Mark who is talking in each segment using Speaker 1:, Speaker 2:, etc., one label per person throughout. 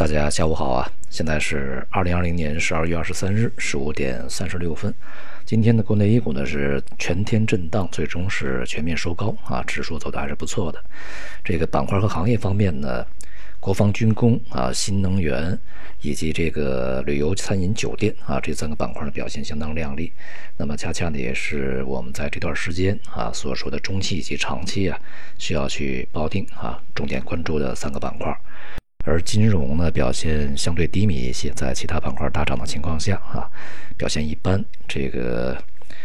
Speaker 1: 大家下午好啊！现在是二零二零年十二月二十三日十五点三十六分。今天的国内 A 股呢是全天震荡，最终是全面收高啊，指数走的还是不错的。这个板块和行业方面呢，国防军工啊、新能源以及这个旅游餐饮酒店啊这三个板块的表现相当亮丽。那么恰恰呢也是我们在这段时间啊所说的中期以及长期啊需要去抱定啊重点关注的三个板块。而金融呢表现相对低迷一些，在其他板块大涨的情况下啊，表现一般。这个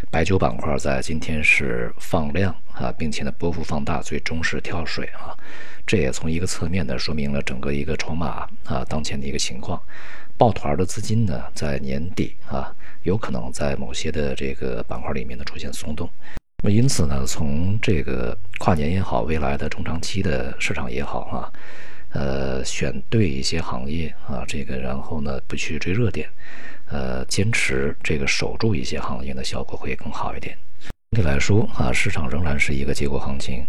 Speaker 1: 白酒板块在今天是放量啊，并且呢波幅放大，最终是跳水啊。这也从一个侧面呢说明了整个一个筹码啊当前的一个情况。抱团的资金呢在年底啊有可能在某些的这个板块里面呢出现松动。那么因此呢，从这个跨年也好，未来的中长期的市场也好啊。呃，选对一些行业啊，这个然后呢，不去追热点，呃，坚持这个守住一些行业的效果会更好一点。总体来说啊，市场仍然是一个结构行情。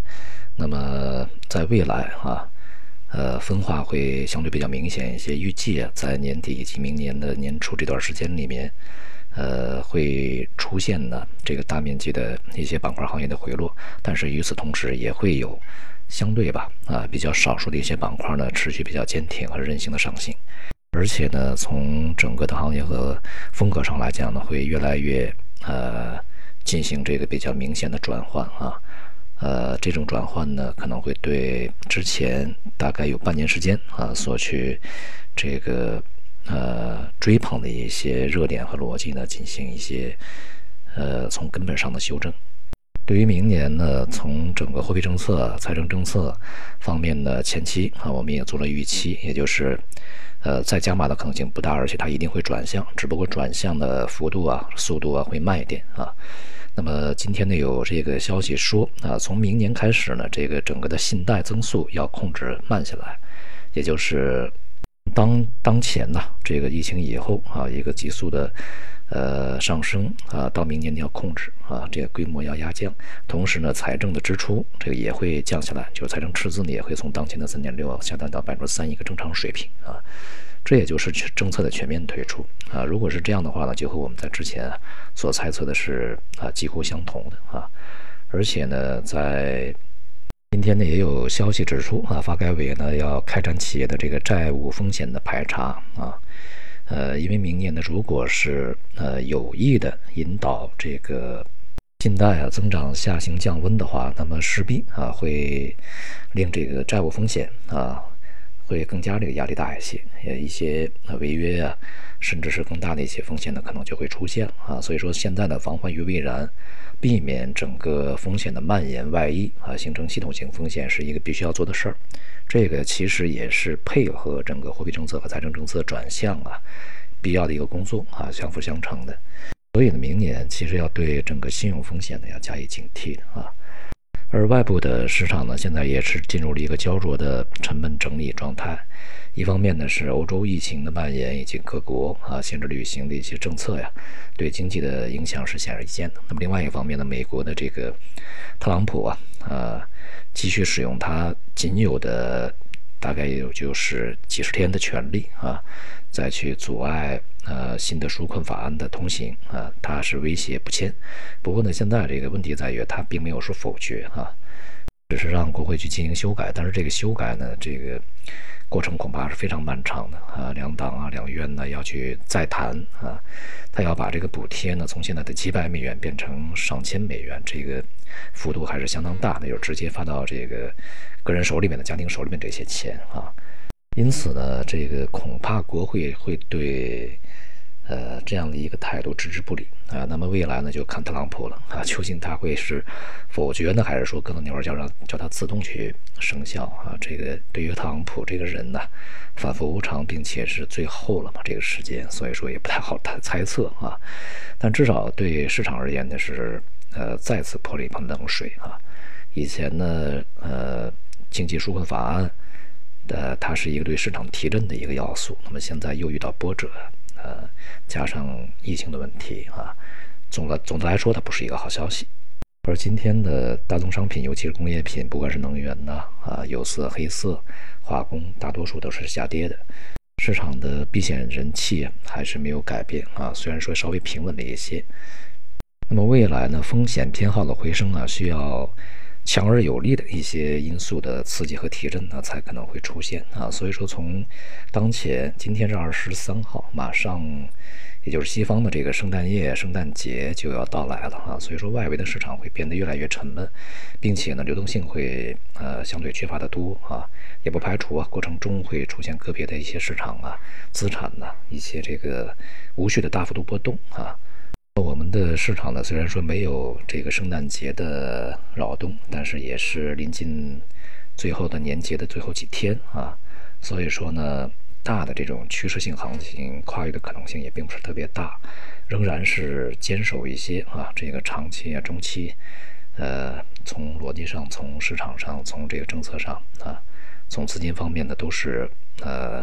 Speaker 1: 那么在未来啊，呃，分化会相对比较明显一些。预计啊，在年底以及明年的年初这段时间里面，呃，会出现呢这个大面积的一些板块行业的回落，但是与此同时也会有。相对吧，啊，比较少数的一些板块呢，持续比较坚挺和韧性的上行，而且呢，从整个的行业和风格上来讲呢，会越来越呃进行这个比较明显的转换啊，呃，这种转换呢，可能会对之前大概有半年时间啊所去这个呃追捧的一些热点和逻辑呢，进行一些呃从根本上的修正。对于明年呢，从整个货币政策、财政政策方面的前期啊，我们也做了预期，也就是，呃，再加码的可能性不大，而且它一定会转向，只不过转向的幅度啊、速度啊会慢一点啊。那么今天呢，有这个消息说啊，从明年开始呢，这个整个的信贷增速要控制慢下来，也就是当当前呢，这个疫情以后啊，一个急速的。呃，上升啊，到明年你要控制啊，这个规模要压降，同时呢，财政的支出这个也会降下来，就是财政赤字呢也会从当前的三点六下降到百分之三一个正常水平啊，这也就是政策的全面退出啊。如果是这样的话呢，就和我们在之前所猜测的是啊几乎相同的啊，而且呢，在今天呢也有消息指出啊，发改委呢要开展企业的这个债务风险的排查啊。呃，因为明年呢，如果是呃有意的引导这个信贷啊增长下行降温的话，那么势必啊会令这个债务风险啊会更加这个压力大一些，呃一些违约啊，甚至是更大的一些风险呢可能就会出现啊。所以说现在呢防患于未然，避免整个风险的蔓延外溢啊，形成系统性风险是一个必须要做的事儿。这个其实也是配合整个货币政策和财政政策转向啊，必要的一个工作啊，相辅相成的。所以呢，明年其实要对整个信用风险呢要加以警惕啊。而外部的市场呢，现在也是进入了一个焦灼的成本整理状态。一方面呢，是欧洲疫情的蔓延以及各国啊限制旅行的一些政策呀，对经济的影响是显而易见的。那么另外一方面呢，美国的这个特朗普啊，啊。继续使用他仅有的大概有就是几十天的权利啊，再去阻碍呃新的纾困法案的通行啊，他是威胁不签。不过呢，现在这个问题在于他并没有说否决啊，只是让国会去进行修改。但是这个修改呢，这个过程恐怕是非常漫长的啊，两党啊两院呢要去再谈啊，他要把这个补贴呢从现在的几百美元变成上千美元，这个。幅度还是相当大的，就是直接发到这个个人手里面的家庭手里面这些钱啊，因此呢，这个恐怕国会会对呃这样的一个态度置之不理啊。那么未来呢，就看特朗普了啊，究竟他会是否决呢，还是说搁到那会儿叫让叫他自动去生效啊？这个对于特朗普这个人呢，反复无常，并且是最后了嘛这个时间，所以说也不太好猜猜测啊。但至少对市场而言呢是。呃，再次泼了一盆冷水啊！以前呢，呃，经济纾困法案的它是一个对市场提振的一个要素，那么现在又遇到波折，加上疫情的问题啊，总的总的来说，它不是一个好消息。而今天的大宗商品，尤其是工业品，不管是能源呐啊，有色、黑色、化工，大多数都是下跌的。市场的避险人气还是没有改变啊，虽然说稍微平稳了一些。那么未来呢，风险偏好的回升啊，需要强而有力的一些因素的刺激和提振呢，才可能会出现啊。所以说，从当前今天是二十三号，马上也就是西方的这个圣诞夜、圣诞节就要到来了啊。所以说，外围的市场会变得越来越沉闷，并且呢，流动性会呃相对缺乏的多啊。也不排除啊，过程中会出现个别的一些市场啊、资产呢一些这个无序的大幅度波动啊。我们的市场呢，虽然说没有这个圣诞节的扰动，但是也是临近最后的年节的最后几天啊，所以说呢，大的这种趋势性行情跨越的可能性也并不是特别大，仍然是坚守一些啊，这个长期啊、中期，呃，从逻辑上、从市场上、从这个政策上啊，从资金方面呢，都是呃。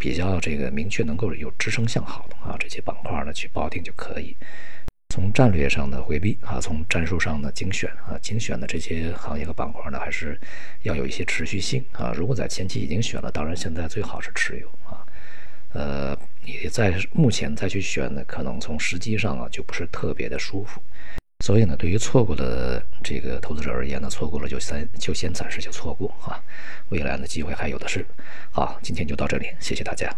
Speaker 1: 比较这个明确能够有支撑向好的啊，这些板块呢去抱定就可以。从战略上的回避啊，从战术上的精选啊，精选的这些行业和板块呢，还是要有一些持续性啊。如果在前期已经选了，当然现在最好是持有啊。呃，你在目前再去选呢，可能从时机上啊就不是特别的舒服。所以呢，对于错过的这个投资者而言呢，错过了就先就先暂时就错过啊，未来的机会还有的是。好，今天就到这里，谢谢大家。